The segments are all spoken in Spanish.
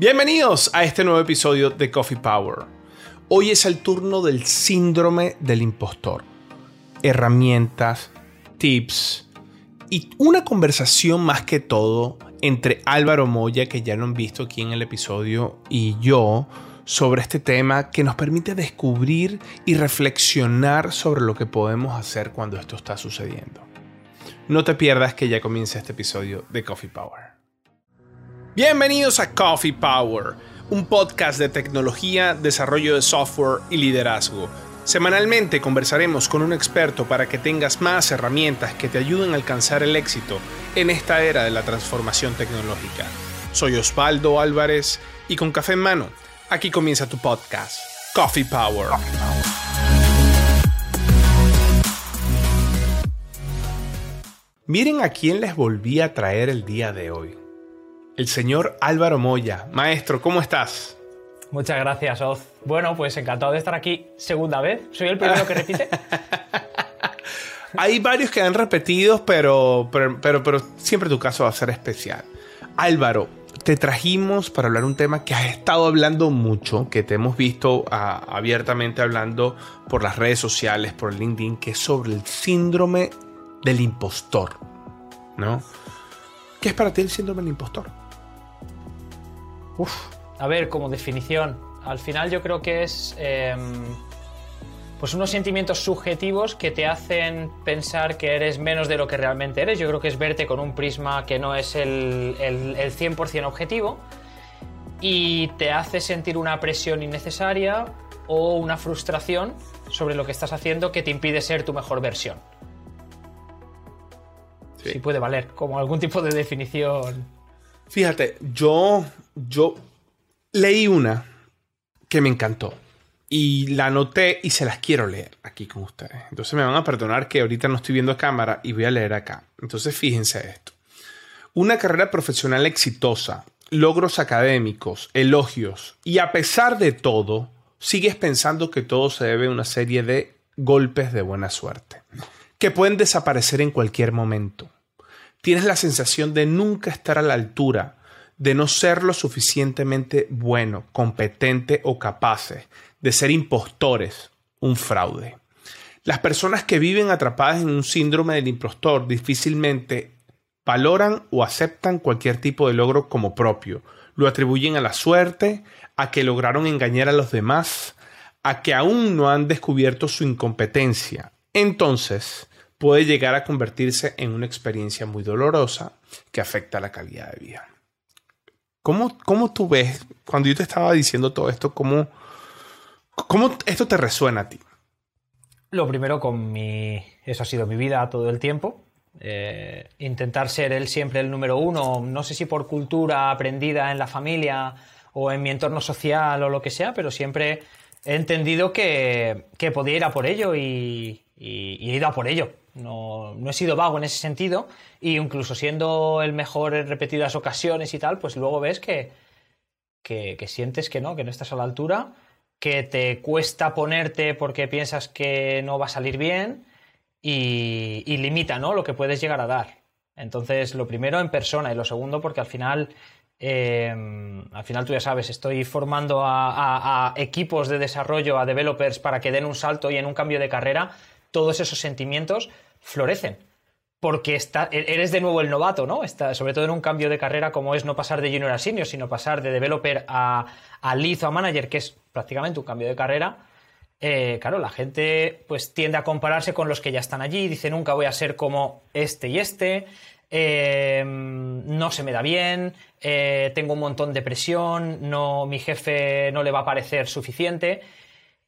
Bienvenidos a este nuevo episodio de Coffee Power. Hoy es el turno del síndrome del impostor. Herramientas, tips y una conversación más que todo entre Álvaro Moya, que ya lo han visto aquí en el episodio, y yo sobre este tema que nos permite descubrir y reflexionar sobre lo que podemos hacer cuando esto está sucediendo. No te pierdas que ya comienza este episodio de Coffee Power. Bienvenidos a Coffee Power, un podcast de tecnología, desarrollo de software y liderazgo. Semanalmente conversaremos con un experto para que tengas más herramientas que te ayuden a alcanzar el éxito en esta era de la transformación tecnológica. Soy Osvaldo Álvarez y con café en mano, aquí comienza tu podcast, Coffee Power. Miren a quién les volví a traer el día de hoy. El señor Álvaro Moya. Maestro, ¿cómo estás? Muchas gracias, Oz. Bueno, pues encantado de estar aquí segunda vez. Soy el primero que repite. Hay varios que han repetido, pero, pero, pero, siempre tu caso va a ser especial. Álvaro, te trajimos para hablar un tema que has estado hablando mucho, que te hemos visto ah, abiertamente hablando por las redes sociales, por LinkedIn, que es sobre el síndrome del impostor, ¿no? ¿Qué es para ti el síndrome del impostor? Uf, a ver, como definición, al final yo creo que es em, pues unos sentimientos subjetivos que te hacen pensar que eres menos de lo que realmente eres. Yo creo que es verte con un prisma que no es el, el, el 100% objetivo y te hace sentir una presión innecesaria o una frustración sobre lo que estás haciendo que te impide ser tu mejor versión. Sí. puede valer como algún tipo de definición. Fíjate, yo, yo leí una que me encantó y la anoté y se las quiero leer aquí con ustedes. Entonces me van a perdonar que ahorita no estoy viendo cámara y voy a leer acá. Entonces fíjense esto. Una carrera profesional exitosa, logros académicos, elogios y a pesar de todo, sigues pensando que todo se debe a una serie de golpes de buena suerte que pueden desaparecer en cualquier momento. Tienes la sensación de nunca estar a la altura, de no ser lo suficientemente bueno, competente o capaces, de ser impostores, un fraude. Las personas que viven atrapadas en un síndrome del impostor difícilmente valoran o aceptan cualquier tipo de logro como propio. Lo atribuyen a la suerte, a que lograron engañar a los demás, a que aún no han descubierto su incompetencia. Entonces, puede llegar a convertirse en una experiencia muy dolorosa que afecta la calidad de vida. ¿Cómo, cómo tú ves, cuando yo te estaba diciendo todo esto, cómo, cómo esto te resuena a ti? Lo primero, con mi. Eso ha sido mi vida todo el tiempo. Eh, intentar ser él siempre el número uno, no sé si por cultura aprendida en la familia o en mi entorno social o lo que sea, pero siempre he entendido que, que podía ir a por ello y, y, he ido a por ello. No, he sido vago en ese sentido y incluso siendo el mejor en repetidas ocasiones y tal, pues luego ves que, que, sientes que no, que no estás a la altura, que te cuesta ponerte porque piensas que no va a salir bien y, limita ¿no? lo que puedes llegar a dar. Entonces, lo primero en persona y lo segundo porque al final em, al final tú ya sabes, estoy formando a, equipos de desarrollo, a developers para que den un salto y en un cambio de carrera todos esos sentimientos florecen. Porque e-, eres de nuevo el novato, ¿no? Está, sobre todo en un cambio de carrera como es no pasar de junior a senior, sino pasar de developer a, a lead o a manager, que es prácticamente un cambio de carrera. Eh, claro, la gente pues tiende a compararse con los que ya están allí, dice nunca voy a ser como este y este, eh, no se me da bien, eh, tengo un montón de presión, no, mi jefe no le va a parecer suficiente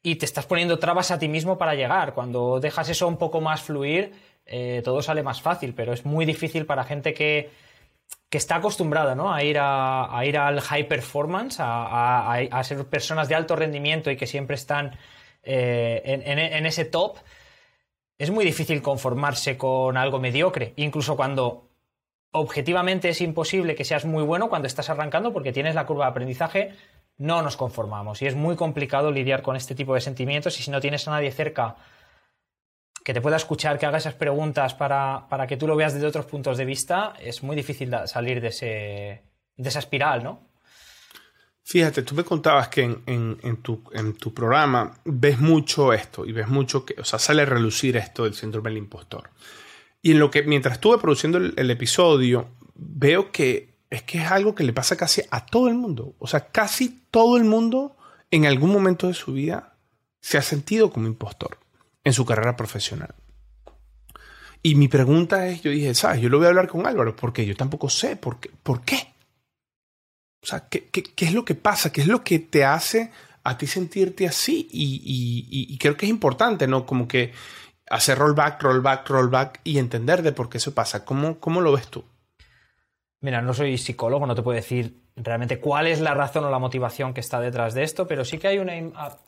y te estás poniendo trabas a ti mismo para llegar. Cuando dejas eso un poco más fluir, eh, todo sale más fácil, pero es muy difícil para gente que, que está acostumbrada ¿no? a, ir a, ir al high performance, a, ser personas de alto rendimiento y que siempre están eh, en, ese top. Es muy difícil conformarse con algo mediocre, incluso cuando objetivamente es imposible que seas muy bueno cuando estás arrancando porque tienes la curva de aprendizaje no nos conformamos y es muy complicado lidiar con este tipo de sentimientos y si no tienes a nadie cerca que te pueda escuchar, que haga esas preguntas para, que tú lo veas desde otros puntos de vista, es muy difícil salir de, ese, de esa espiral, ¿no? Fíjate, tú me contabas que en, tu, en, tu, programa ves mucho esto y ves mucho que, o sea, sale a relucir esto del síndrome del impostor. Y en lo que, mientras estuve produciendo el, episodio, veo que es que es algo que le pasa casi a todo el mundo. O sea, casi todo el mundo en algún momento de su vida se ha sentido como impostor en su carrera profesional. Y mi pregunta es, yo dije, ¿sabes? Yo lo voy a hablar con Álvaro porque yo tampoco sé por qué. ¿Por qué? O sea, ¿qué, es lo que pasa? ¿Qué es lo que te hace a ti sentirte así? Y, creo que es importante, ¿no? Como que hacer rollback, rollback, rollback y entender de por qué eso pasa. ¿Cómo, cómo lo ves tú? Mira, no soy psicólogo, no te puedo decir realmente cuál es la razón o la motivación que está detrás de esto, pero sí que hay una...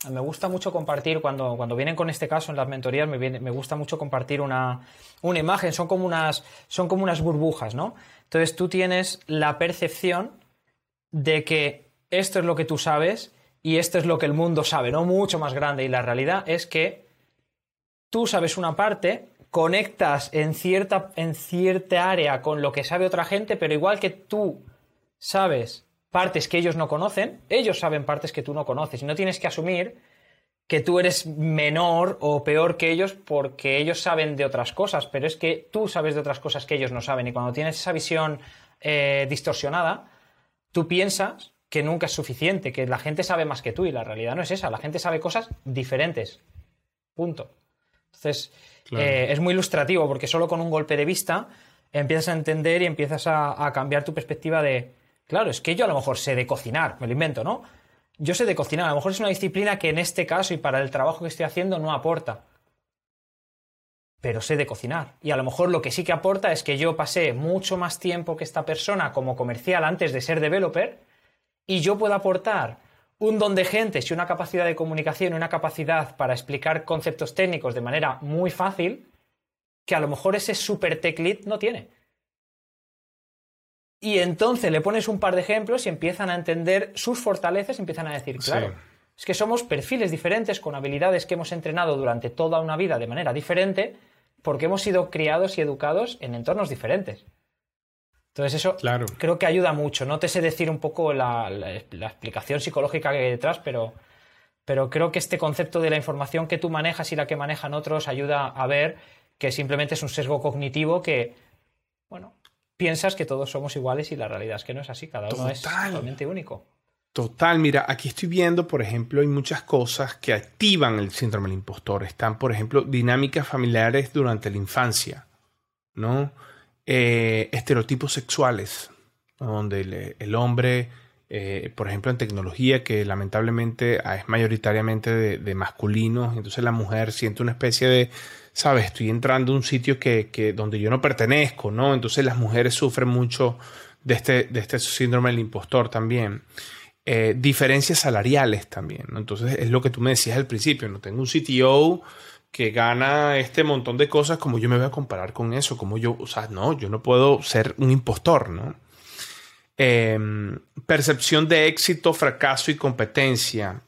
Me gusta mucho compartir, cuando, cuando vienen con este caso en las mentorías, me, me gusta mucho compartir una, una imagen, son como, unas, son como unas burbujas, ¿no? Entonces tú tienes la percepción de que esto es lo que tú sabes y esto es lo que el mundo sabe, no mucho más grande. Y la realidad es que tú sabes una parte, conectas en cierta, en cierta área con lo que sabe otra gente, pero igual que tú sabes partes que ellos no conocen, ellos saben partes que tú no conoces. Y no tienes que asumir que tú eres menor o peor que ellos porque ellos saben de otras cosas, pero es que tú sabes de otras cosas que ellos no saben. Y cuando tienes esa visión eh, distorsionada, tú piensas que nunca es suficiente, que la gente sabe más que tú y la realidad no es esa, la gente sabe cosas diferentes. Punto. Entonces, eh, es muy ilustrativo porque solo con un golpe de vista empiezas a entender y empiezas a, cambiar tu perspectiva de, claro, es que yo a lo mejor sé de cocinar, me lo invento, ¿no? Yo sé de cocinar, a lo mejor es una disciplina que en este caso y para el trabajo que estoy haciendo no aporta pero sé de cocinar. Y a lo mejor lo que sí que aporta es que yo pasé mucho más tiempo que esta persona como comercial antes de ser developer y yo puedo aportar un don de gentes y una capacidad de comunicación y una capacidad para explicar conceptos técnicos de manera muy fácil que a lo mejor ese super tech lead no tiene. Y entonces le pones un par de ejemplos y empiezan a entender sus fortalezas y empiezan a decir, claro, es que somos perfiles diferentes con habilidades que hemos entrenado durante toda una vida de manera diferente porque hemos sido criados y educados en entornos diferentes. Entonces eso creo que ayuda mucho. No te sé decir un poco la, explicación psicológica que hay detrás, pero, pero creo que este concepto de la información que tú manejas y la que manejan otros ayuda a ver que simplemente es un sesgo cognitivo que, bueno, piensas que todos somos iguales y la realidad es que no es así. Cada uno es totalmente único. Total, mira, aquí estoy viendo, por ejemplo, hay muchas cosas que activan el síndrome del impostor. Están, por ejemplo, dinámicas familiares durante la infancia, ¿no? Eh, estereotipos sexuales, donde el, hombre, eh, por ejemplo, en tecnología, que lamentablemente ah, es mayoritariamente de, masculinos, entonces la mujer siente una especie de, sabes, estoy entrando a un sitio que, que, donde yo no pertenezco, ¿no? Entonces las mujeres sufren mucho de este, de este síndrome del impostor también. Eh, diferencias salariales también. Entonces, es lo que tú me decías al principio, no tengo un CTO que gana este montón de cosas, como yo me voy a comparar con eso, como yo, o sea, no, yo no puedo ser un impostor, ¿no? Em, percepción de éxito, fracaso y competencia.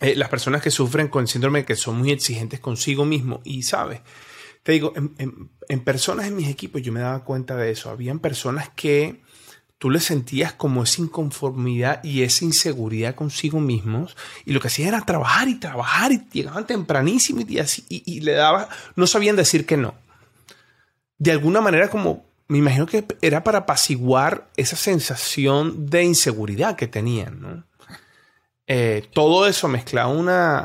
Eh, las personas que sufren con síndrome que son muy exigentes consigo mismo y, ¿sabes? Te digo, en, en personas en mis equipos yo me daba cuenta de eso. Habían personas que tú le sentías como esa inconformidad y esa inseguridad consigo mismos y lo que hacían era trabajar y trabajar y llegaban tempranísimo y, así, y, le daba, no sabían decir que no. De alguna manera como, me imagino que era para apaciguar esa sensación de inseguridad que tenían, eh, todo eso mezclado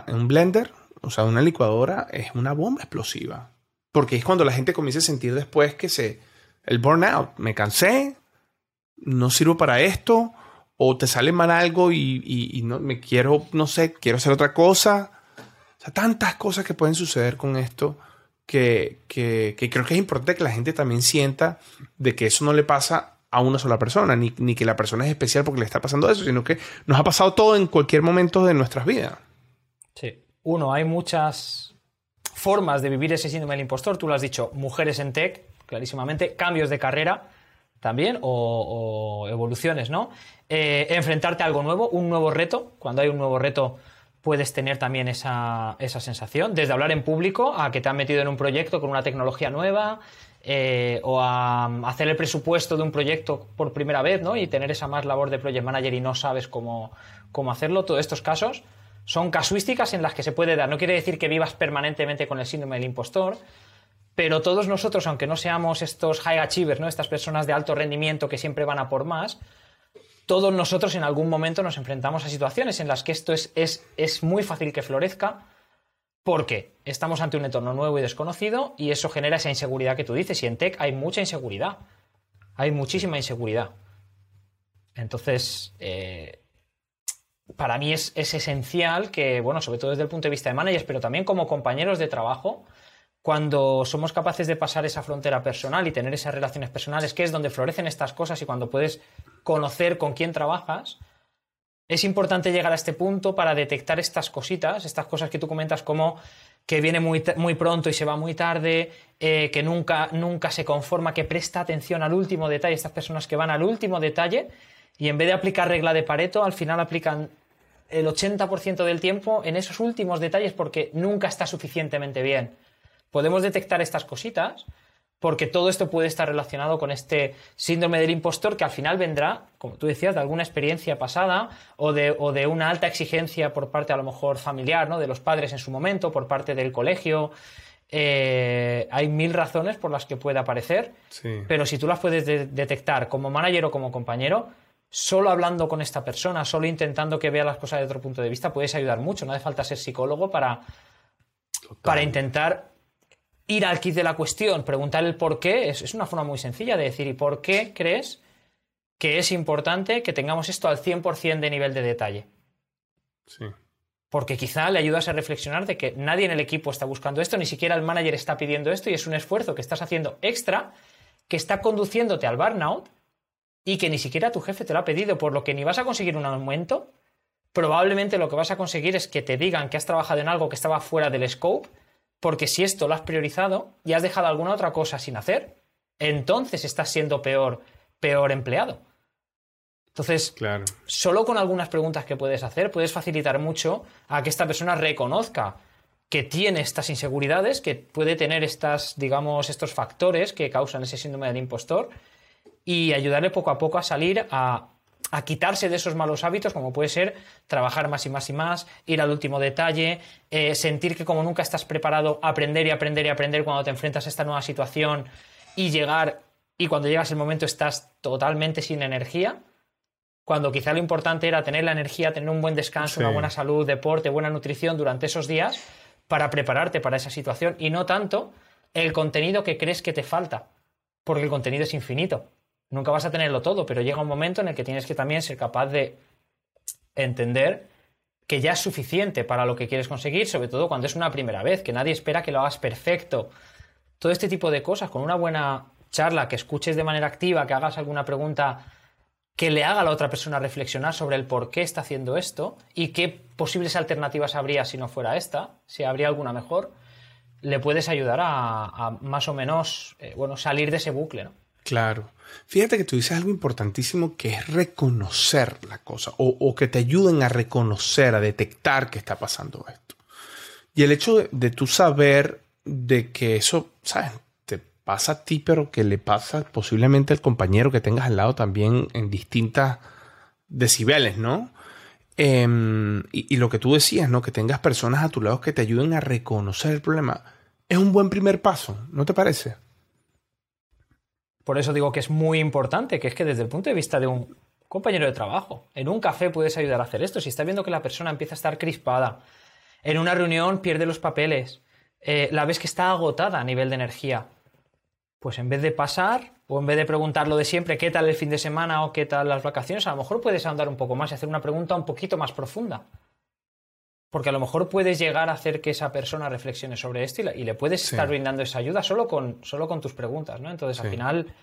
en un blender, o sea, una licuadora, es una bomba explosiva. Porque es cuando la gente comienza a sentir después que se, el burnout, me cansé, no sirvo para esto, o te sale mal algo y, no, me quiero, no sé, quiero hacer otra cosa. O sea, tantas cosas que pueden suceder con esto que, que, creo que es importante que la gente también sienta de que eso no le pasa a una sola persona, ni, ni, que la persona es especial porque le está pasando eso, sino que nos ha pasado todo en cualquier momento de nuestras vidas. Sí. Uno, hay muchas formas de vivir ese síndrome del impostor. Tú lo has dicho, mujeres en tech, clarísimamente, cambios de carrera también, o, evoluciones, ¿no? Eh, enfrentarte a algo nuevo, un nuevo reto. Cuando hay un nuevo reto, puedes tener también esa, esa, sensación, desde hablar en público a que te han metido en un proyecto con una tecnología nueva eh, o a hacer el presupuesto de un proyecto por primera vez ¿no? y tener esa más labor de project manager y no sabes cómo, cómo hacerlo. Todos estos casos son casuísticas en las que se puede dar. No quiere decir que vivas permanentemente con el síndrome del impostor, pero todos nosotros, aunque no seamos estos high achievers, ¿no? estas personas de alto rendimiento que siempre van a por más, todos nosotros en algún momento nos enfrentamos a situaciones en las que esto es, es, es muy fácil que florezca porque estamos ante un entorno nuevo y desconocido y eso genera esa inseguridad que tú dices. Y en tech hay mucha inseguridad. Hay muchísima inseguridad. Entonces, eh, para mí es, es, esencial que, bueno, sobre todo desde el punto de vista de managers, pero también como compañeros de trabajo, cuando somos capaces de pasar esa frontera personal y tener esas relaciones personales, que es donde florecen estas cosas y cuando puedes conocer con quién trabajas, es importante llegar a este punto para detectar estas cositas, estas cosas que tú comentas como que viene muy, muy pronto y se va muy tarde, eh, que nunca, nunca se conforma, que presta atención al último detalle, estas personas que van al último detalle y en vez de aplicar regla de Pareto, al final aplican el 80% del tiempo en esos últimos detalles porque nunca está suficientemente bien podemos detectar estas cositas porque todo esto puede estar relacionado con este síndrome del impostor que al final vendrá, como tú decías, de alguna experiencia pasada o de, una alta exigencia por parte a lo mejor familiar, ¿no? de los padres en su momento, por parte del colegio. Eh, hay mil razones por las que puede aparecer, pero si tú las puedes detectar como manager o como compañero, solo hablando con esta persona, solo intentando que vea las cosas de otro punto de vista, puedes ayudar mucho. No hace falta ser psicólogo para, para intentar ir al kit de la cuestión, preguntar el por qué, es, una forma muy sencilla de decir, ¿y por qué crees que es importante que tengamos esto al 100% de nivel de detalle? Sí. Porque quizá le ayudas a reflexionar de que nadie en el equipo está buscando esto, ni siquiera el manager está pidiendo esto y es un esfuerzo que estás haciendo extra que está conduciéndote al burnout y que ni siquiera tu jefe te lo ha pedido, por lo que ni vas a conseguir un aumento, probablemente lo que vas a conseguir es que te digan que has trabajado en algo que estaba fuera del scope porque si esto lo has priorizado y has dejado alguna otra cosa sin hacer, entonces estás siendo peor, peor empleado. Entonces, claro. solo con algunas preguntas que puedes hacer, puedes facilitar mucho a que esta persona reconozca que tiene estas inseguridades, que puede tener estas, digamos, estos factores que causan ese síndrome del impostor y ayudarle poco a poco a salir a a quitarse de esos malos hábitos, como puede ser trabajar más y más y más, ir al último detalle, eh, sentir que como nunca estás preparado, aprender y aprender y aprender cuando te enfrentas a esta nueva situación y llegar, y cuando llegas el momento estás totalmente sin energía, cuando quizá lo importante era tener la energía, tener un buen descanso, una buena salud, deporte, buena nutrición durante esos días para prepararte para esa situación y no tanto el contenido que crees que te falta, porque el contenido es infinito. Nunca vas a tenerlo todo, pero llega un momento en el que tienes que también ser capaz de entender que ya es suficiente para lo que quieres conseguir, sobre todo cuando es una primera vez, que nadie espera que lo hagas perfecto. Todo este tipo de cosas, con una buena charla, que escuches de manera activa, que hagas alguna pregunta que le haga a la otra persona reflexionar sobre el por qué está haciendo esto y qué posibles alternativas habría si no fuera esta, si habría alguna mejor, le puedes ayudar a, más o menos eh, bueno, salir de ese bucle. ¿no? Claro. Fíjate que tú dices algo importantísimo que es reconocer la cosa o, que te ayuden a reconocer, a detectar que está pasando esto. Y el hecho de, tú saber de que eso, ¿sabes? Te pasa a ti, pero que le pasa posiblemente al compañero que tengas al lado también en distintas decibeles, ¿no? Em, y, lo que tú decías, ¿no? Que tengas personas a tu lado que te ayuden a reconocer el problema. Es un buen primer paso, ¿no te parece? Por eso digo que es muy importante, que es que desde el punto de vista de un compañero de trabajo, en un café puedes ayudar a hacer esto. Si estás viendo que la persona empieza a estar crispada, en una reunión pierde los papeles, eh, la ves que está agotada a nivel de energía, pues en vez de pasar o en vez de preguntar lo de siempre, ¿qué tal el fin de semana o qué tal las vacaciones? A lo mejor puedes andar un poco más y hacer una pregunta un poquito más profunda. Porque a lo mejor puedes llegar a hacer que esa persona reflexione sobre esto y, le puedes estar brindando esa ayuda solo con, solo con tus preguntas, ¿no? Entonces, al final,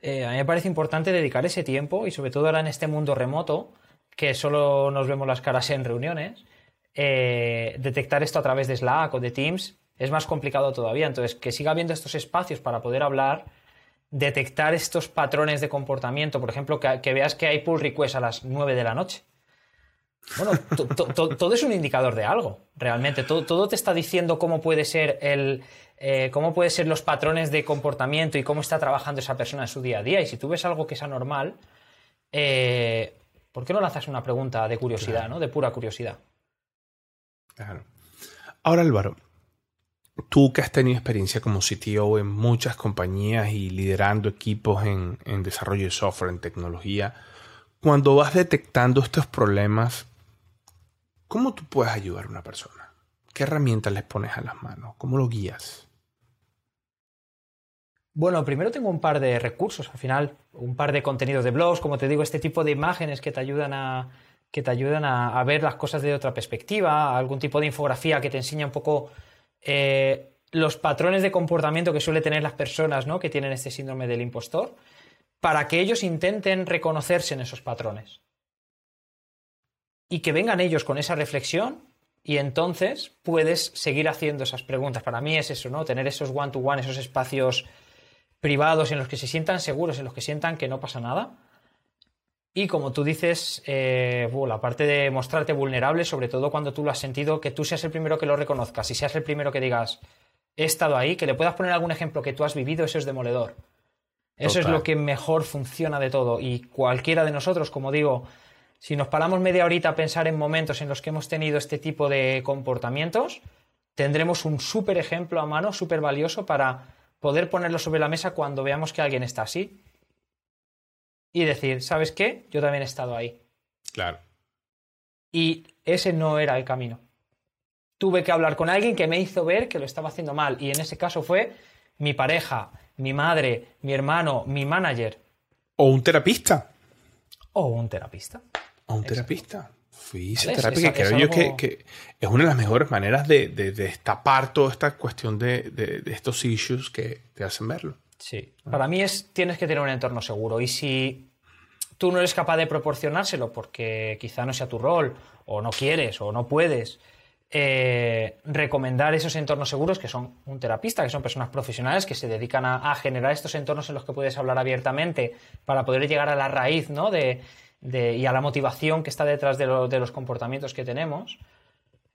eh, a mí me parece importante dedicar ese tiempo y sobre todo ahora en este mundo remoto, que solo nos vemos las caras en reuniones, eh, detectar esto a través de Slack o de Teams es más complicado todavía. Entonces, que siga habiendo estos espacios para poder hablar, detectar estos patrones de comportamiento, por ejemplo, que, que veas que hay pull requests a las 9 de la noche Bueno, todo es un indicador de algo, realmente. Todo, te está diciendo cómo puede ser el. Eh, cómo pueden ser los patrones de comportamiento y cómo está trabajando esa persona en su día a día. Y si tú ves algo que es anormal, eh, ¿por qué no lanzas una pregunta de curiosidad, ¿no? De pura curiosidad. Claro. Ahora, Álvaro, tú que has tenido experiencia como CTO en muchas compañías y liderando equipos en, en desarrollo de software, en tecnología, cuando vas detectando estos problemas, ¿cómo tú puedes ayudar a una persona? ¿Qué herramientas les pones a las manos? ¿Cómo lo guías? Bueno, primero tengo un par de recursos, al final, un par de contenidos de blogs, como te digo, este tipo de imágenes que te ayudan a, que te ayudan a, ver las cosas de otra perspectiva, algún tipo de infografía que te enseña un poco eh, los patrones de comportamiento que suele tener las personas ¿no? que tienen este síndrome del impostor para que ellos intenten reconocerse en esos patrones. Y que vengan ellos con esa reflexión y entonces puedes seguir haciendo esas preguntas. Para mí es eso, ¿no? Tener esos one-to-one, esos espacios privados en los que se sientan seguros, en los que sientan que no pasa nada. Y como tú dices, eh, la parte de mostrarte vulnerable, sobre todo cuando tú lo has sentido, que tú seas el primero que lo reconozcas y seas el primero que digas, he estado ahí, que le puedas poner algún ejemplo que tú has vivido, eso es demoledor. Eso es lo que mejor funciona de todo. Y cualquiera de nosotros, como digo, si nos paramos media horita a pensar en momentos en los que hemos tenido este tipo de comportamientos, tendremos un súper ejemplo a mano, súper valioso para poder ponerlo sobre la mesa cuando veamos que alguien está así. Y decir, ¿sabes qué? Yo también he estado ahí. Claro. Y ese no era el camino. Tuve que hablar con alguien que me hizo ver que lo estaba haciendo mal. Y en ese caso fue mi pareja, mi madre, mi hermano, mi manager. O un terapista. O un terapista. O un terapista. Fui terapia que creo yo que, es una de las mejores maneras de, destapar toda esta cuestión de, estos issues que te hacen verlo. Sí. Para mí es tienes que tener un entorno seguro. Y si tú no eres capaz de proporcionárselo porque quizá no sea tu rol, o no quieres, o no puedes, eh, recomendar esos entornos seguros que son un terapista, que son personas profesionales que se dedican a, generar estos entornos en los que puedes hablar abiertamente para poder llegar a la raíz ¿no? de, y a la motivación que está detrás de, los comportamientos que tenemos.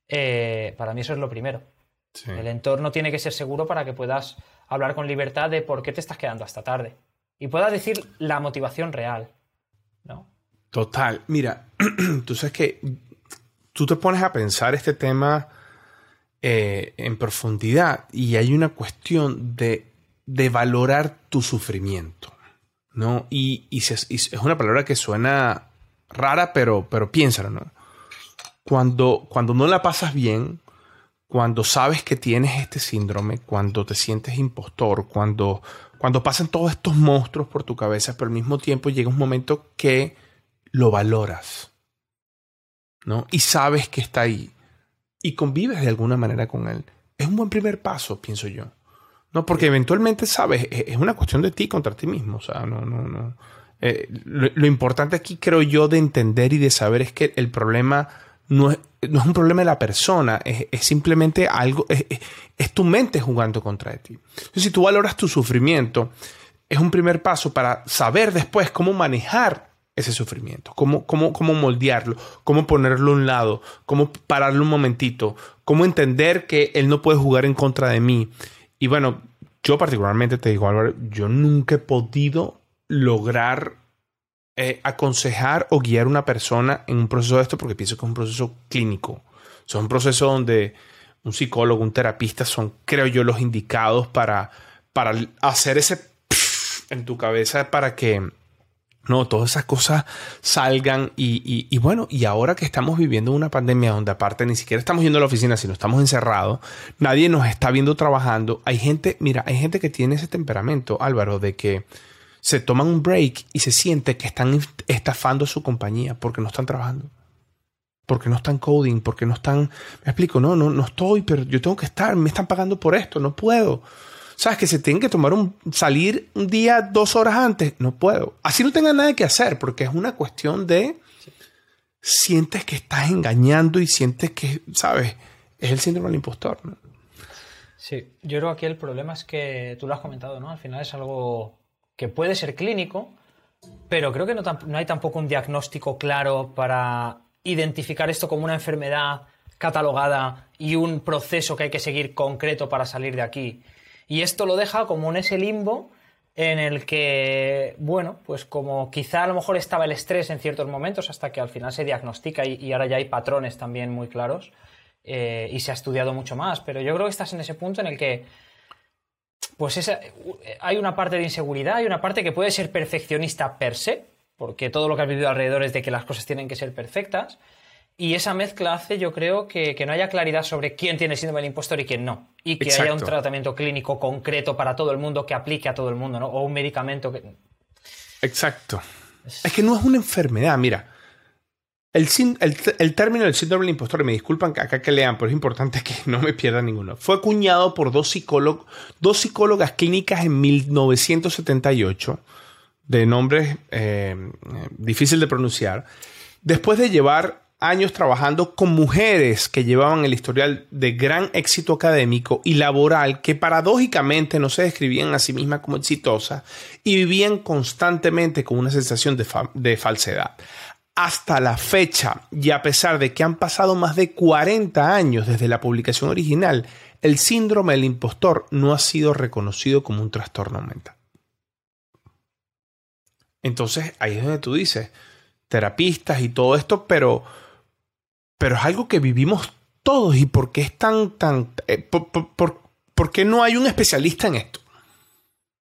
Eh, para mí eso es lo primero. El entorno tiene que ser seguro para que puedas hablar con libertad de por qué te estás quedando hasta tarde y puedas decir la motivación real. ¿no? Total. Mira, tú sabes que tú te pones a pensar este tema eh, en profundidad y hay una cuestión de, valorar tu sufrimiento, ¿no? Y, es una palabra que suena rara, pero, pero piénsalo, ¿no? Cuando, cuando no la pasas bien, cuando sabes que tienes este síndrome, cuando te sientes impostor, cuando, cuando pasan todos estos monstruos por tu cabeza, pero al mismo tiempo llega un momento que lo valoras ¿no? Y sabes que está ahí y convives de alguna manera con él. Es un buen primer paso, pienso yo. No, porque eventualmente, sabes, e-, es una cuestión de ti contra ti mismo. O sea, no, no, no. Eh, lo, importante aquí, creo yo, de entender y de saber es que el problema no es, no es un problema de la persona, es, simplemente algo, es, es, tu mente jugando contra ti. Entonces, si tú valoras tu sufrimiento, es un primer paso para saber después cómo manejar ese sufrimiento, cómo, cómo, cómo moldearlo, cómo ponerlo a un lado, cómo pararlo un momentito, cómo entender que él no puede jugar en contra de mí. Y bueno, yo particularmente te digo, Álvaro, yo nunca he podido lograr eh, aconsejar o guiar a una persona en un proceso de esto porque pienso que es un proceso clínico. es un proceso donde un psicólogo, un terapista son, creo yo, los indicados para, para hacer ese en tu cabeza para que no, todas esas cosas salgan y, bueno, y ahora que estamos viviendo una pandemia donde aparte ni siquiera estamos yendo a la oficina, sino estamos encerrados, nadie nos está viendo trabajando, hay gente, mira, hay gente que tiene ese temperamento, Álvaro, de que se toman un break y se siente que están estafando su compañía porque no están trabajando, porque no están coding, porque no están, me explico, no, no, no estoy, pero yo tengo que estar, me están pagando por esto, no puedo. ¿Sabes? Que se tienen que tomar un, salir un día dos horas antes. No puedo. Así no tengan nada que hacer, porque es una cuestión de sientes que estás engañando y sientes que, ¿sabes? Es el síndrome del impostor. Sí, yo creo que aquí el problema es que tú lo has comentado, ¿no? Al final es algo que puede ser clínico, pero creo que no hay tampoco un diagnóstico claro para identificar esto como una enfermedad catalogada y un proceso que hay que seguir concreto para salir de aquí. Y esto lo deja como en ese limbo en el que, bueno, pues como quizá a lo mejor estaba el estrés en ciertos momentos hasta que al final se diagnostica y, ahora ya hay patrones también muy claros eh, y se ha estudiado mucho más, pero yo creo que estás en ese punto en el que pues hay una parte de inseguridad, hay una parte que puede ser perfeccionista per se, porque todo lo que has vivido alrededor es de que las cosas tienen que ser perfectas, y esa mezcla hace, yo creo, que, no haya claridad sobre quién tiene síndrome del impostor y quién no. Y que haya un tratamiento clínico concreto para todo el mundo que aplique a todo el mundo, ¿no? O un medicamento que. Exacto. Es que no es una enfermedad, mira. El, el, término del síndrome del impostor, y me disculpan acá que lean, pero es importante que no me pierda ninguno. Fue acuñado por dos, dos psicólogas clínicas en 1978, de nombres eh, difícil de pronunciar, después de llevar años trabajando con mujeres que llevaban el historial de gran éxito académico y laboral que paradójicamente no se describían a sí mismas como exitosas y vivían constantemente con una sensación de, de falsedad. Hasta la fecha, y a pesar de que han pasado más de 40 años desde la publicación original, el síndrome del impostor no ha sido reconocido como un trastorno mental. Entonces ahí es donde tú dices, terapistas y todo esto, pero pero es algo que vivimos todos y por qué es tan, tan, eh, por, qué no hay un especialista en esto?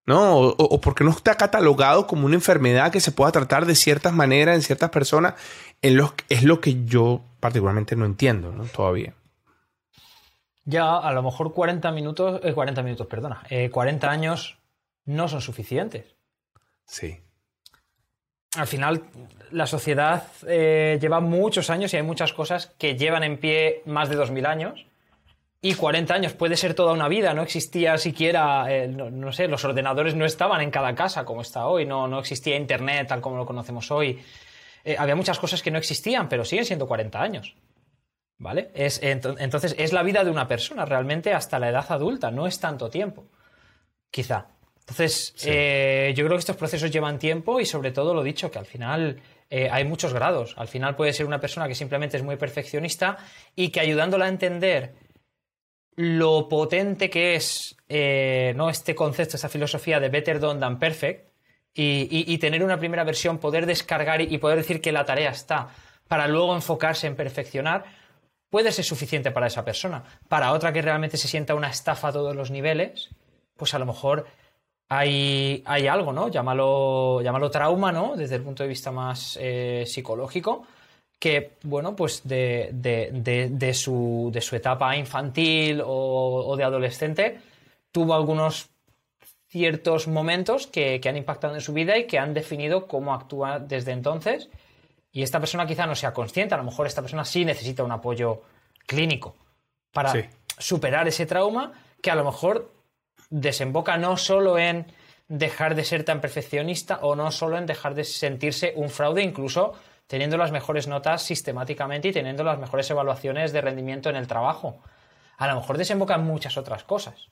¿No? O, o, por qué no está catalogado como una enfermedad que se pueda tratar de ciertas maneras en ciertas personas, en es lo que yo particularmente no entiendo ¿no? todavía. Ya, a lo mejor 40 minutos, 40 eh, minutos, perdona, 40 eh, años no son suficientes. Sí al final la sociedad eh, lleva muchos años y hay muchas cosas que llevan en pie más de 2.000 años. Y 40 años puede ser toda una vida, no existía siquiera, eh, no, sé, los ordenadores no estaban en cada casa como está hoy, no, no existía Internet tal como lo conocemos hoy. Eh, había muchas cosas que no existían, pero siguen siendo 40 años. ¿Vale? Es, entonces es la vida de una persona realmente hasta la edad adulta, no es tanto tiempo. Quizá. Entonces, eh, yo creo que estos procesos llevan tiempo y sobre todo lo dicho, que al final eh, hay muchos grados. Al final puede ser una persona que simplemente es muy perfeccionista y que ayudándola a entender lo potente que es eh, ¿no? este concepto, esta filosofía de better done than perfect, y, tener una primera versión, poder descargar y, poder decir que la tarea está, para luego enfocarse en perfeccionar, puede ser suficiente para esa persona. Para otra que realmente se sienta una estafa a todos los niveles, pues a lo mejor hay, hay algo, ¿no? Llámalo, llámalo trauma, ¿no? Desde el punto de vista más eh, psicológico, que, bueno, pues de, de, su, de su, etapa infantil o, de adolescente, tuvo algunos ciertos momentos que, que, han impactado en su vida y que han definido cómo actúa desde entonces. Y esta persona quizá no sea consciente, a lo mejor esta persona sí necesita un apoyo clínico para superar ese trauma que a lo mejor desemboca no solo en dejar de ser tan perfeccionista o no solo en dejar de sentirse un fraude, incluso teniendo las mejores notas sistemáticamente y teniendo las mejores evaluaciones de rendimiento en el trabajo. A lo mejor desemboca en muchas otras cosas.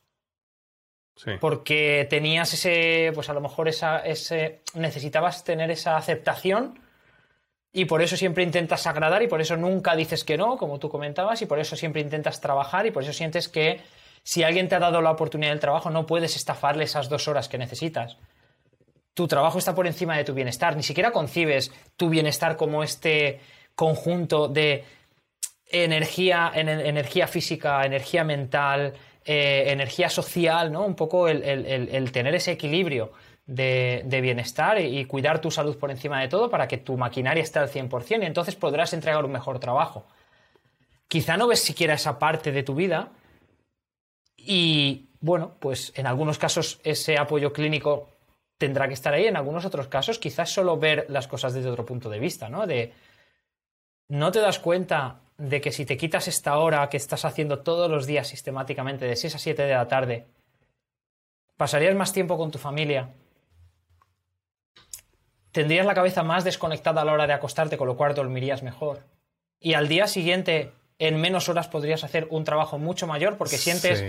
Porque tenías ese, pues a lo mejor esa, ese, necesitabas tener esa aceptación y por eso siempre intentas agradar y por eso nunca dices que no, como tú comentabas, y por eso siempre intentas trabajar y por eso sientes que si alguien te ha dado la oportunidad del trabajo, no puedes estafarle esas dos horas que necesitas. Tu trabajo está por encima de tu bienestar. Ni siquiera concibes tu bienestar como este conjunto de energía, energía física, energía mental, eh, energía social, ¿no? Un poco el, tener ese equilibrio de, bienestar y, y, cuidar tu salud por encima de todo para que tu maquinaria esté al 100% y entonces podrás entregar un mejor trabajo. Quizá no ves siquiera esa parte de tu vida y bueno, pues en algunos casos ese apoyo clínico tendrá que estar ahí, en algunos otros casos quizás solo ver las cosas desde otro punto de vista, ¿no? De no te das cuenta de que si te quitas esta hora que estás haciendo todos los días sistemáticamente de 6 a 7 de la tarde, pasarías más tiempo con tu familia, tendrías la cabeza más desconectada a la hora de acostarte, con lo cual dormirías mejor. Y al día siguiente en menos horas podrías hacer un trabajo mucho mayor porque sientes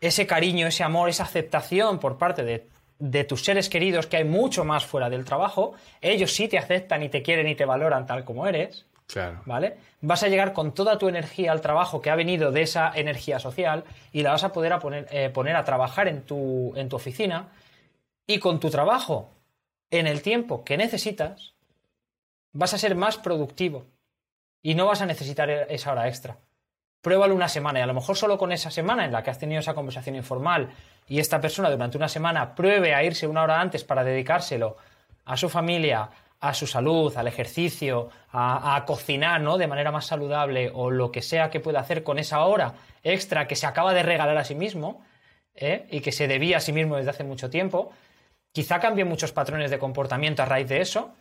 ese cariño, ese amor, esa aceptación por parte de, tus seres queridos que hay mucho más fuera del trabajo. Ellos sí te aceptan y te quieren y te valoran tal como eres. Claro. ¿Vale? Vas a llegar con toda tu energía al trabajo que ha venido de esa energía social y la vas a poder a poner, eh, poner a trabajar en tu, en tu oficina y con tu trabajo en el tiempo que necesitas, vas a ser más productivo y no vas a necesitar e-, esa hora extra. Pruébalo una semana y a lo mejor solo con esa semana en la que has tenido esa conversación informal y esta persona durante una semana pruebe a irse una hora antes para dedicárselo a su familia, a su salud, al ejercicio, a, cocinar, ¿no? De manera más saludable o lo que sea que pueda hacer con esa hora extra que se acaba de regalar a sí mismo ¿eh? y que se debía a sí mismo desde hace mucho tiempo, quizá cambie muchos patrones de comportamiento a raíz de eso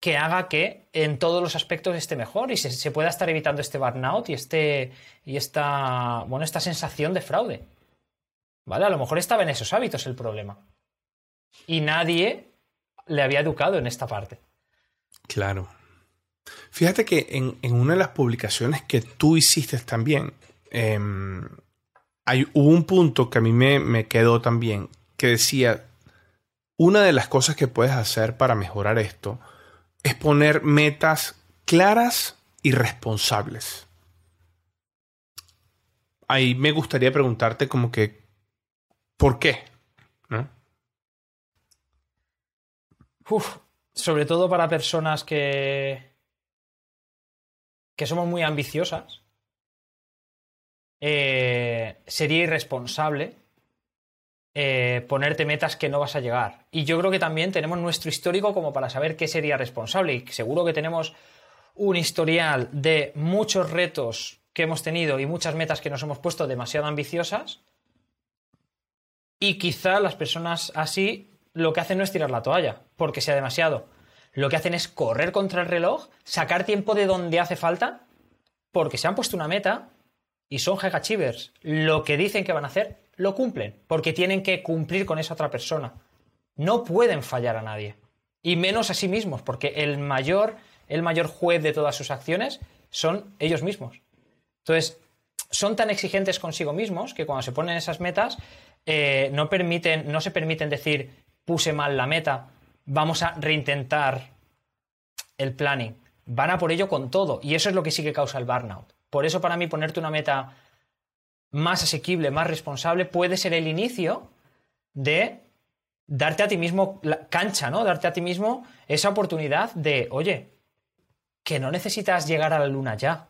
que haga que en todos los aspectos esté mejor y se, pueda estar evitando este burnout y, este, y esta, bueno, esta sensación de fraude. ¿Vale? A lo mejor estaba en esos hábitos el problema. Y nadie le había educado en esta parte. Claro. Fíjate que en, una de las publicaciones que tú hiciste también, em, hay, hubo un punto que a mí me, me quedó también, que decía, una de las cosas que puedes hacer para mejorar esto es poner metas claras y responsables. Ahí me gustaría preguntarte como que, ¿por qué? sobre todo para personas que, que somos muy ambiciosas, eh, sería irresponsable eh, ponerte metas que no vas a llegar. Y yo creo que también tenemos nuestro histórico como para saber qué sería responsable. Y seguro que tenemos un historial de muchos retos que hemos tenido y muchas metas que nos hemos puesto demasiado ambiciosas. Y quizá las personas así lo que hacen no es tirar la toalla, porque sea demasiado. Lo que hacen es correr contra el reloj, sacar tiempo de donde hace falta, porque se han puesto una meta y son high Lo que dicen que van a hacer, lo cumplen, porque tienen que cumplir con esa otra persona. No pueden fallar a nadie. Y menos a sí mismos, porque el mayor, el mayor juez de todas sus acciones son ellos mismos. Entonces, son tan exigentes consigo mismos que cuando se ponen esas metas, eh, no, permiten, no se permiten decir, puse mal la meta, vamos a reintentar el planning. Van a por ello con todo. Y eso es lo que sí que causa el burnout. Por eso, para mí, ponerte una meta más asequible, más responsable, puede ser el inicio de darte a ti mismo la cancha, ¿no? Darte a ti mismo esa oportunidad de, oye, que no necesitas llegar a la luna ya.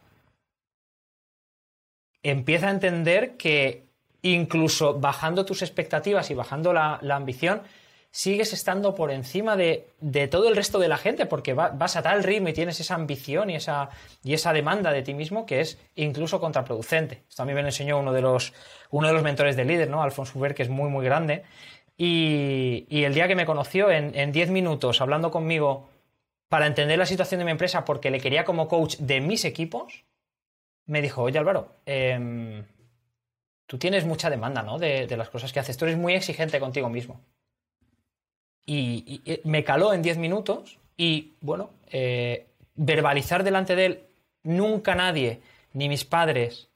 Empieza a entender que incluso bajando tus expectativas y bajando la, la ambición, sigues estando por encima de, todo el resto de la gente porque vas a tal ritmo y tienes esa ambición y esa, y esa demanda de ti mismo que es incluso contraproducente. Esto a mí me lo enseñó uno de los, uno de los mentores del líder, ¿no? Alfonso Huber, que es muy, muy grande. Y, el día que me conoció, en 10 minutos, hablando conmigo para entender la situación de mi empresa porque le quería como coach de mis equipos, me dijo, oye Álvaro, em, tú tienes mucha demanda ¿no? de, de las cosas que haces, tú eres muy exigente contigo mismo y, me caló en 10 minutos y, bueno, eh, verbalizar delante de él, nunca nadie, ni mis padres,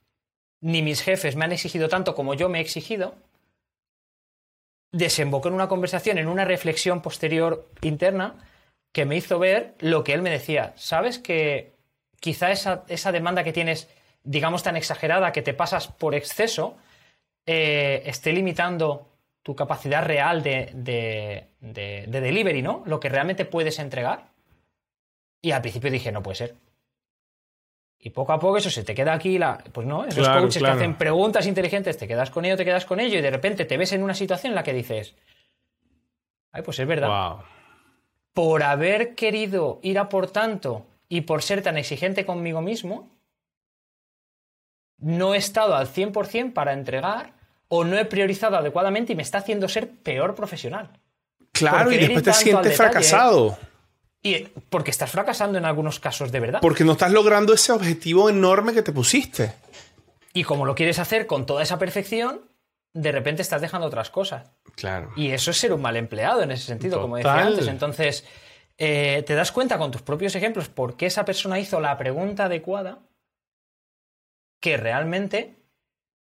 ni mis jefes me han exigido tanto como yo me he exigido, desembocó en una conversación, en una reflexión posterior interna que me hizo ver lo que él me decía. ¿Sabes que quizá esa, esa demanda que tienes, digamos, tan exagerada que te pasas por exceso, eh, esté limitando tu capacidad real de, de, de, delivery, ¿no? Lo que realmente puedes entregar. Y al principio dije, no puede ser. Y poco a poco eso se te queda aquí, la, pues no, esos coaches que hacen preguntas inteligentes, te quedas con ello, te quedas con ello, y de repente te ves en una situación en la que dices, ay, pues es verdad. Por haber querido ir a por tanto y por ser tan exigente conmigo mismo, no he estado al 100% para entregar o no he priorizado adecuadamente y me está haciendo ser peor profesional. Claro, y después te sientes fracasado. Y porque estás fracasando en algunos casos de verdad. Porque no estás logrando ese objetivo enorme que te pusiste. Y como lo quieres hacer con toda esa perfección, de repente estás dejando otras cosas. Claro. Y eso es ser un mal empleado en ese sentido, como decía antes. Entonces, eh, te das cuenta con tus propios ejemplos por qué esa persona hizo la pregunta adecuada que realmente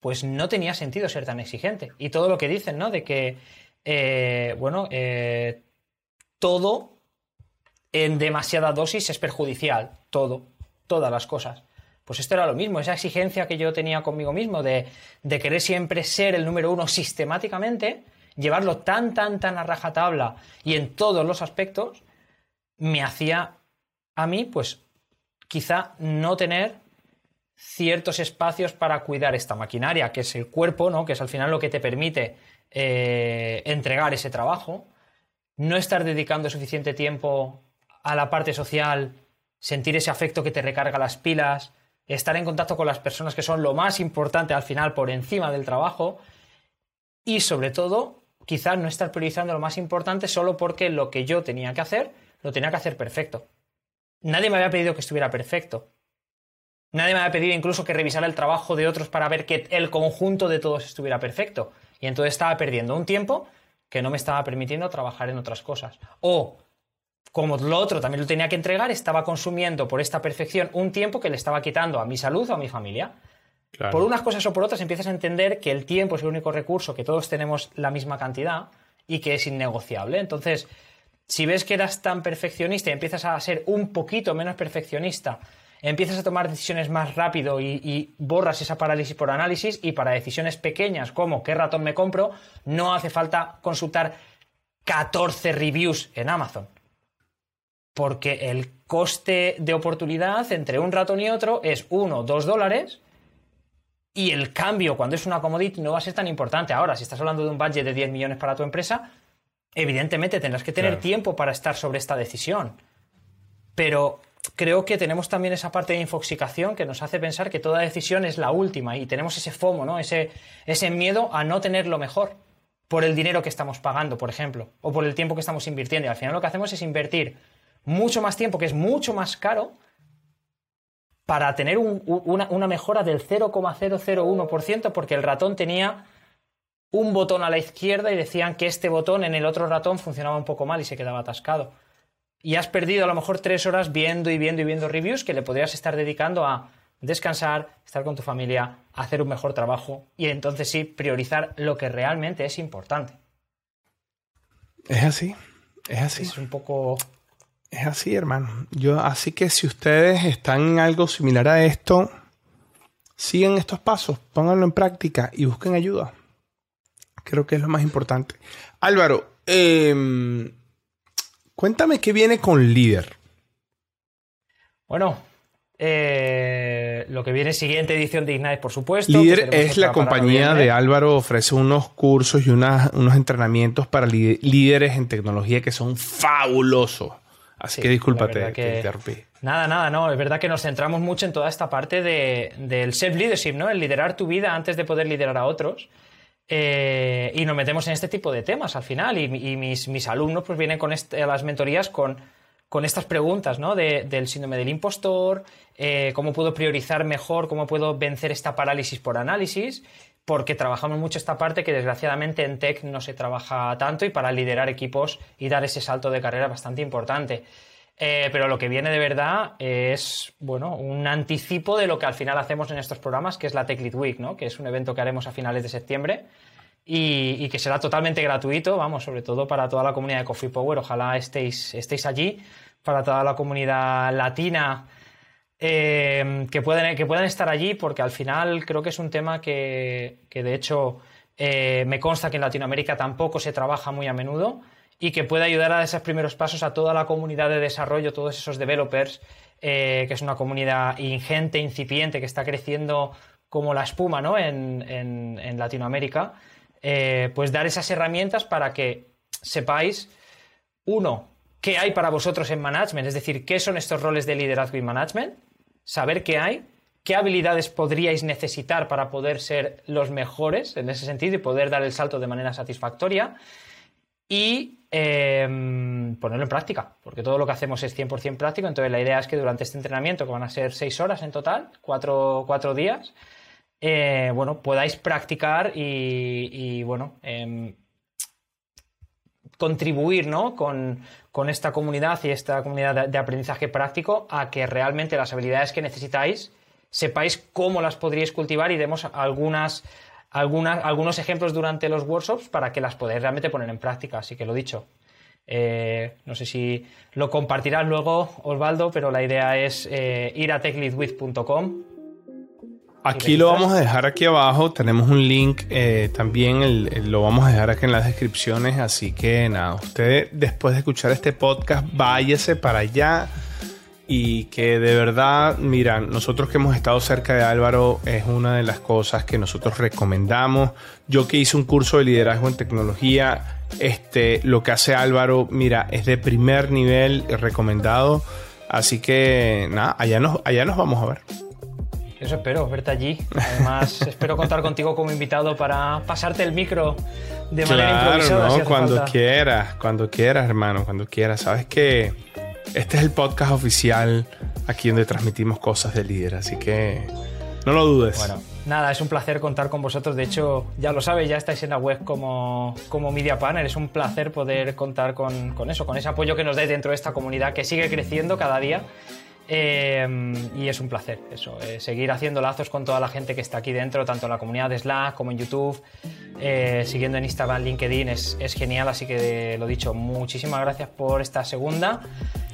pues no tenía sentido ser tan exigente. Y todo lo que dicen, ¿no? De que, eh, bueno, eh, todo en demasiada dosis es perjudicial. Todo, todas las cosas. Pues esto era lo mismo, esa exigencia que yo tenía conmigo mismo de, de querer siempre ser el número uno sistemáticamente, llevarlo tan, tan, tan a rajatabla y en todos los aspectos, me hacía a mí, pues, quizá no tener ciertos espacios para cuidar esta maquinaria, que es el cuerpo, ¿no? Que es al final lo que te permite eh, entregar ese trabajo, no estar dedicando suficiente tiempo a la parte social, sentir ese afecto que te recarga las pilas, estar en contacto con las personas que son lo más importante al final por encima del trabajo y sobre todo quizás no estar priorizando lo más importante solo porque lo que yo tenía que hacer lo tenía que hacer perfecto. Nadie me había pedido que estuviera perfecto. Nadie me había pedido incluso que revisara el trabajo de otros para ver que el conjunto de todos estuviera perfecto. Y entonces estaba perdiendo un tiempo que no me estaba permitiendo trabajar en otras cosas. O como lo otro también lo tenía que entregar, estaba consumiendo por esta perfección un tiempo que le estaba quitando a mi salud o a mi familia. Por unas cosas o por otras empiezas a entender que el tiempo es el único recurso, que todos tenemos la misma cantidad y que es innegociable. Entonces, si ves que eras tan perfeccionista y empiezas a ser un poquito menos perfeccionista, empiezas a tomar decisiones más rápido y, y, borras esa parálisis por análisis y para decisiones pequeñas como qué ratón me compro, no hace falta consultar 14 reviews en Amazon porque el coste de oportunidad entre un ratón y otro es 1 2 dólares y el cambio cuando es una commodity no va a ser tan importante. Ahora, si estás hablando de un budget de 10 millones para tu empresa, evidentemente tendrás que tener claro. tiempo para estar sobre esta decisión. Pero creo que tenemos también esa parte de infoxicación que nos hace pensar que toda decisión es la última y tenemos ese FOMO, ¿no? Ese, ese miedo a no tener lo mejor por el dinero que estamos pagando, por ejemplo, o por el tiempo que estamos invirtiendo. Y al final lo que hacemos es invertir mucho más tiempo, que es mucho más caro, para tener un, una, una, mejora del 0,001%, porque el ratón tenía un botón a la izquierda y decían que este botón en el otro ratón funcionaba un poco mal y se quedaba atascado. Y has perdido a lo mejor tres horas viendo y viendo y viendo reviews que le podrías estar dedicando a descansar, estar con tu familia, hacer un mejor trabajo y entonces sí priorizar lo que realmente es importante. Es así, es así. Es un poco es así, hermano. Yo, así que si ustedes están en algo similar a esto, sigan estos pasos, pónganlo en práctica y busquen ayuda. Creo que es lo más importante. Álvaro, eh, cuéntame qué viene con Líder. Bueno, eh, lo que viene siguiente edición de Ignite, por supuesto. Líder es la compañía de Álvaro, ofrece unos cursos y unas, unos entrenamientos para líderes en tecnología que son fabulosos. Así sí, que discúlpate que, que interrumpí. Nada, nada, no. Es verdad que nos centramos mucho en toda esta parte de, del self-leadership, ¿no? El liderar tu vida antes de poder liderar a otros. Eh, y nos metemos en este tipo de temas al final. Y, mis, mis, alumnos pues vienen con este, a las mentorías con, con estas preguntas, ¿no? De, del síndrome del impostor, eh, cómo puedo priorizar mejor, cómo puedo vencer esta parálisis por análisis porque trabajamos mucho esta parte que desgraciadamente en tech no se trabaja tanto y para liderar equipos y dar ese salto de carrera bastante importante. Eh, pero lo que viene de verdad es bueno, un anticipo de lo que al final hacemos en estos programas, que es la Tech Lead Week, ¿no? que es un evento que haremos a finales de septiembre y, y, que será totalmente gratuito, vamos, sobre todo para toda la comunidad de Coffee Power. Ojalá estéis, estéis allí, para toda la comunidad latina eh, que, pueden, que puedan estar allí, porque al final creo que es un tema que, que de hecho eh, me consta que en Latinoamérica tampoco se trabaja muy a menudo y que puede ayudar a dar esos primeros pasos a toda la comunidad de desarrollo, todos esos developers, eh, que es una comunidad ingente, incipiente, que está creciendo como la espuma ¿no? en, en, en Latinoamérica, eh, pues dar esas herramientas para que sepáis, uno, qué hay para vosotros en management, es decir, qué son estos roles de liderazgo y management, saber qué hay, qué habilidades podríais necesitar para poder ser los mejores en ese sentido y poder dar el salto de manera satisfactoria y eh, ponerlo en práctica, porque todo lo que hacemos es 100% práctico, entonces la idea es que durante este entrenamiento, que van a ser seis horas en total, cuatro, cuatro días, eh, bueno, podáis practicar y, bueno, eh, contribuir ¿no? con, con, esta comunidad y esta comunidad de, de, aprendizaje práctico a que realmente las habilidades que necesitáis sepáis cómo las podríais cultivar y demos algunas, algunas, algunos ejemplos durante los workshops para que las podáis realmente poner en práctica. Así que lo dicho, Eh, no sé si lo compartirás luego, Osvaldo, pero la idea es eh, ir a techleadwith.com. Aquí lo vamos a dejar aquí abajo. Tenemos un link eh, también, lo vamos a dejar aquí en las descripciones. Así que nada, usted después de escuchar este podcast, váyase para allá y que de verdad, mira, nosotros que hemos estado cerca de Álvaro es una de las cosas que nosotros recomendamos. Yo que hice un curso de liderazgo en tecnología, este, lo que hace Álvaro, mira, es de primer nivel recomendado. Así que nada, allá nos, allá nos vamos a ver. Eso espero, verte allí. Además, espero contar contigo como invitado para pasarte el micro de manera improvisada. No, cuando quieras, cuando quieras, hermano, cuando quieras. Sabes que este es el podcast oficial aquí donde transmitimos cosas de líder, así que no lo dudes. Bueno, nada, es un placer contar con vosotros. De hecho, ya lo sabes, ya estáis en la web como, como Media Partner. Es un placer poder contar con, con eso, con ese apoyo que nos dais dentro de esta comunidad que sigue creciendo cada día Em, y es un placer eso, eh, seguir haciendo lazos con toda la gente que está aquí dentro, tanto en la comunidad de Slack como en YouTube, eh, siguiendo en Instagram, LinkedIn, es, es genial, así que lo dicho, muchísimas gracias por esta segunda.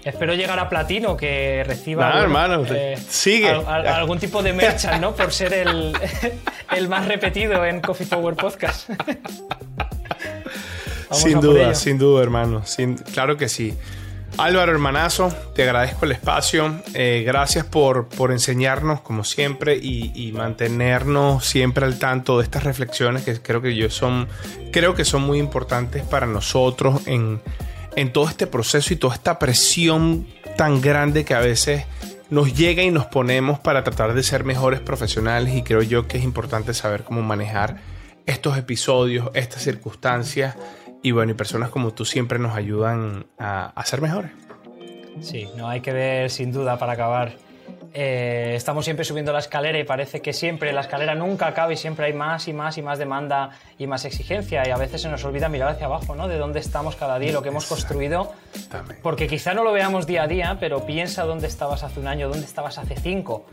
Espero llegar a platino, que reciba hermano, eh, sigue. algún tipo de merchant, ¿no? Por ser el, el más repetido en Coffee Power Podcast. sin duda, sin duda, hermano. Sin, claro que sí. Álvaro Hermanazo, te agradezco el espacio. Eh, gracias por, por, enseñarnos, como siempre, y, mantenernos siempre al tanto de estas reflexiones que creo que, yo son, creo que son muy importantes para nosotros en, en todo este proceso y toda esta presión tan grande que a veces nos llega y nos ponemos para tratar de ser mejores profesionales. Y creo yo que es importante saber cómo manejar estos episodios, estas circunstancias y bueno, y personas como tú siempre nos ayudan a, ser mejores. Sí, no hay que ver sin duda para acabar. Eh, estamos siempre subiendo la escalera y parece que siempre la escalera nunca acaba y siempre hay más y más y más demanda y más exigencia y a veces se nos olvida mirar hacia abajo, ¿no? De dónde estamos cada día lo que hemos construido. Porque quizá no lo veamos día a día, pero piensa dónde estabas hace un año, dónde estabas hace cinco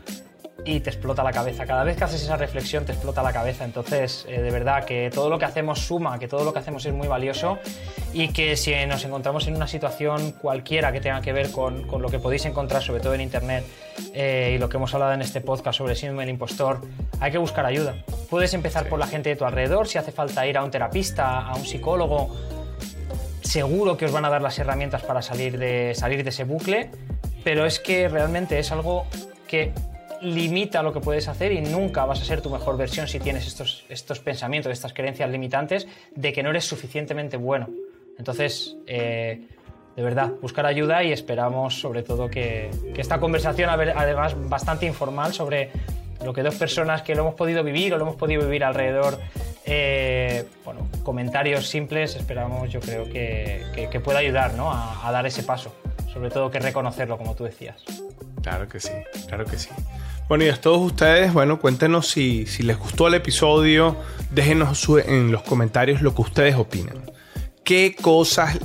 y te explota la cabeza. Cada vez que haces esa reflexión te explota la cabeza. Entonces, eh, de verdad que todo lo que hacemos suma, que todo lo que hacemos es muy valioso y que si nos encontramos en una situación cualquiera que tenga que ver con, con lo que podéis encontrar, sobre todo en Internet, eh, y lo que hemos hablado en este podcast sobre el síndrome del impostor, hay que buscar ayuda. Puedes empezar por la gente de tu alrededor, si hace falta ir a un terapista, a un psicólogo, seguro que os van a dar las herramientas para salir de, salir de ese bucle, pero es que realmente es algo que limita lo que puedes hacer y nunca vas a ser tu mejor versión si tienes estos, estos pensamientos, estas creencias limitantes de que no eres suficientemente bueno. Entonces, eh, de verdad, buscar ayuda y esperamos sobre todo que, esta conversación, además bastante informal sobre lo que dos personas que lo hemos podido vivir o lo hemos podido vivir alrededor, eh, bueno, comentarios simples, esperamos yo creo que, que, pueda ayudar ¿no? a dar ese paso, sobre todo que reconocerlo, como tú decías. Claro que sí, claro que sí. Bueno, y a todos ustedes, bueno, cuéntenos si, les gustó el episodio, déjenos en los comentarios lo que ustedes opinan. ¿Qué cosas,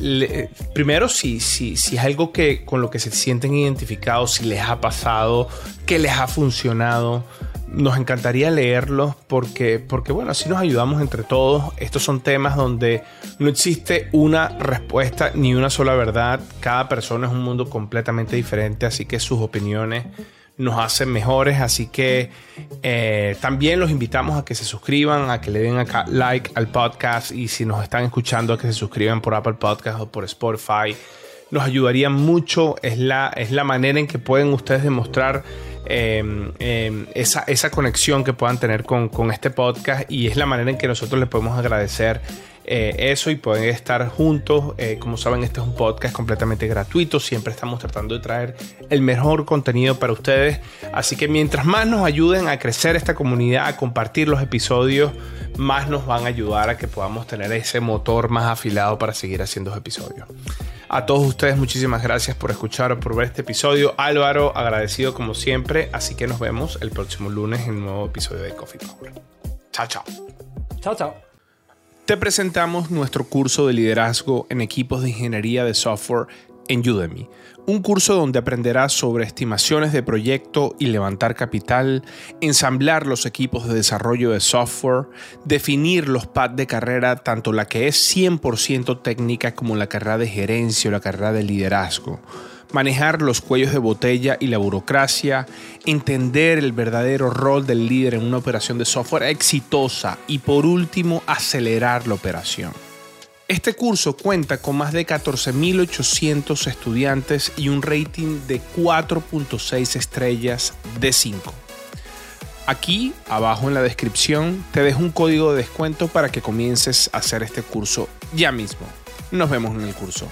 primero si, si, si es algo que, con lo que se sienten identificados, si les ha pasado, qué les ha funcionado, nos encantaría leerlos porque, porque, bueno, así nos ayudamos entre todos. Estos son temas donde no existe una respuesta ni una sola verdad. Cada persona es un mundo completamente diferente, así que sus opiniones nos hacen mejores. Así que eh, también los invitamos a que se suscriban, a que le den acá like al podcast y si nos están escuchando a que se suscriban por Apple Podcast o por Spotify. Nos ayudaría mucho, es la, es la manera en que pueden ustedes demostrar em, em, esa, esa, conexión que puedan tener con, con este podcast y es la manera en que nosotros les podemos agradecer eh, eso y pueden estar juntos. Eh, como saben, este es un podcast completamente gratuito. Siempre estamos tratando de traer el mejor contenido para ustedes. Así que mientras más nos ayuden a crecer esta comunidad, a compartir los episodios, más nos van a ayudar a que podamos tener ese motor más afilado para seguir haciendo episodios. A todos ustedes muchísimas gracias por escuchar o por ver este episodio. Álvaro, agradecido como siempre. Así que nos vemos el próximo lunes en un nuevo episodio de Coffee Power. Chao, chao. Chao, chao. Te presentamos nuestro curso de liderazgo en equipos de ingeniería de software en Udemy, un curso donde aprenderás sobre estimaciones de proyecto y levantar capital, ensamblar los equipos de desarrollo de software, definir los pads de carrera, tanto la que es 100% técnica como la carrera de gerencia o la carrera de liderazgo manejar los cuellos de botella y la burocracia, entender el verdadero rol del líder en una operación de software exitosa y por último acelerar la operación. Este curso cuenta con más de 14.800 estudiantes y un rating de 4.6 estrellas de 5. Aquí, abajo en la descripción, te dejo un código de descuento para que comiences a hacer este curso ya mismo. Nos vemos en el curso.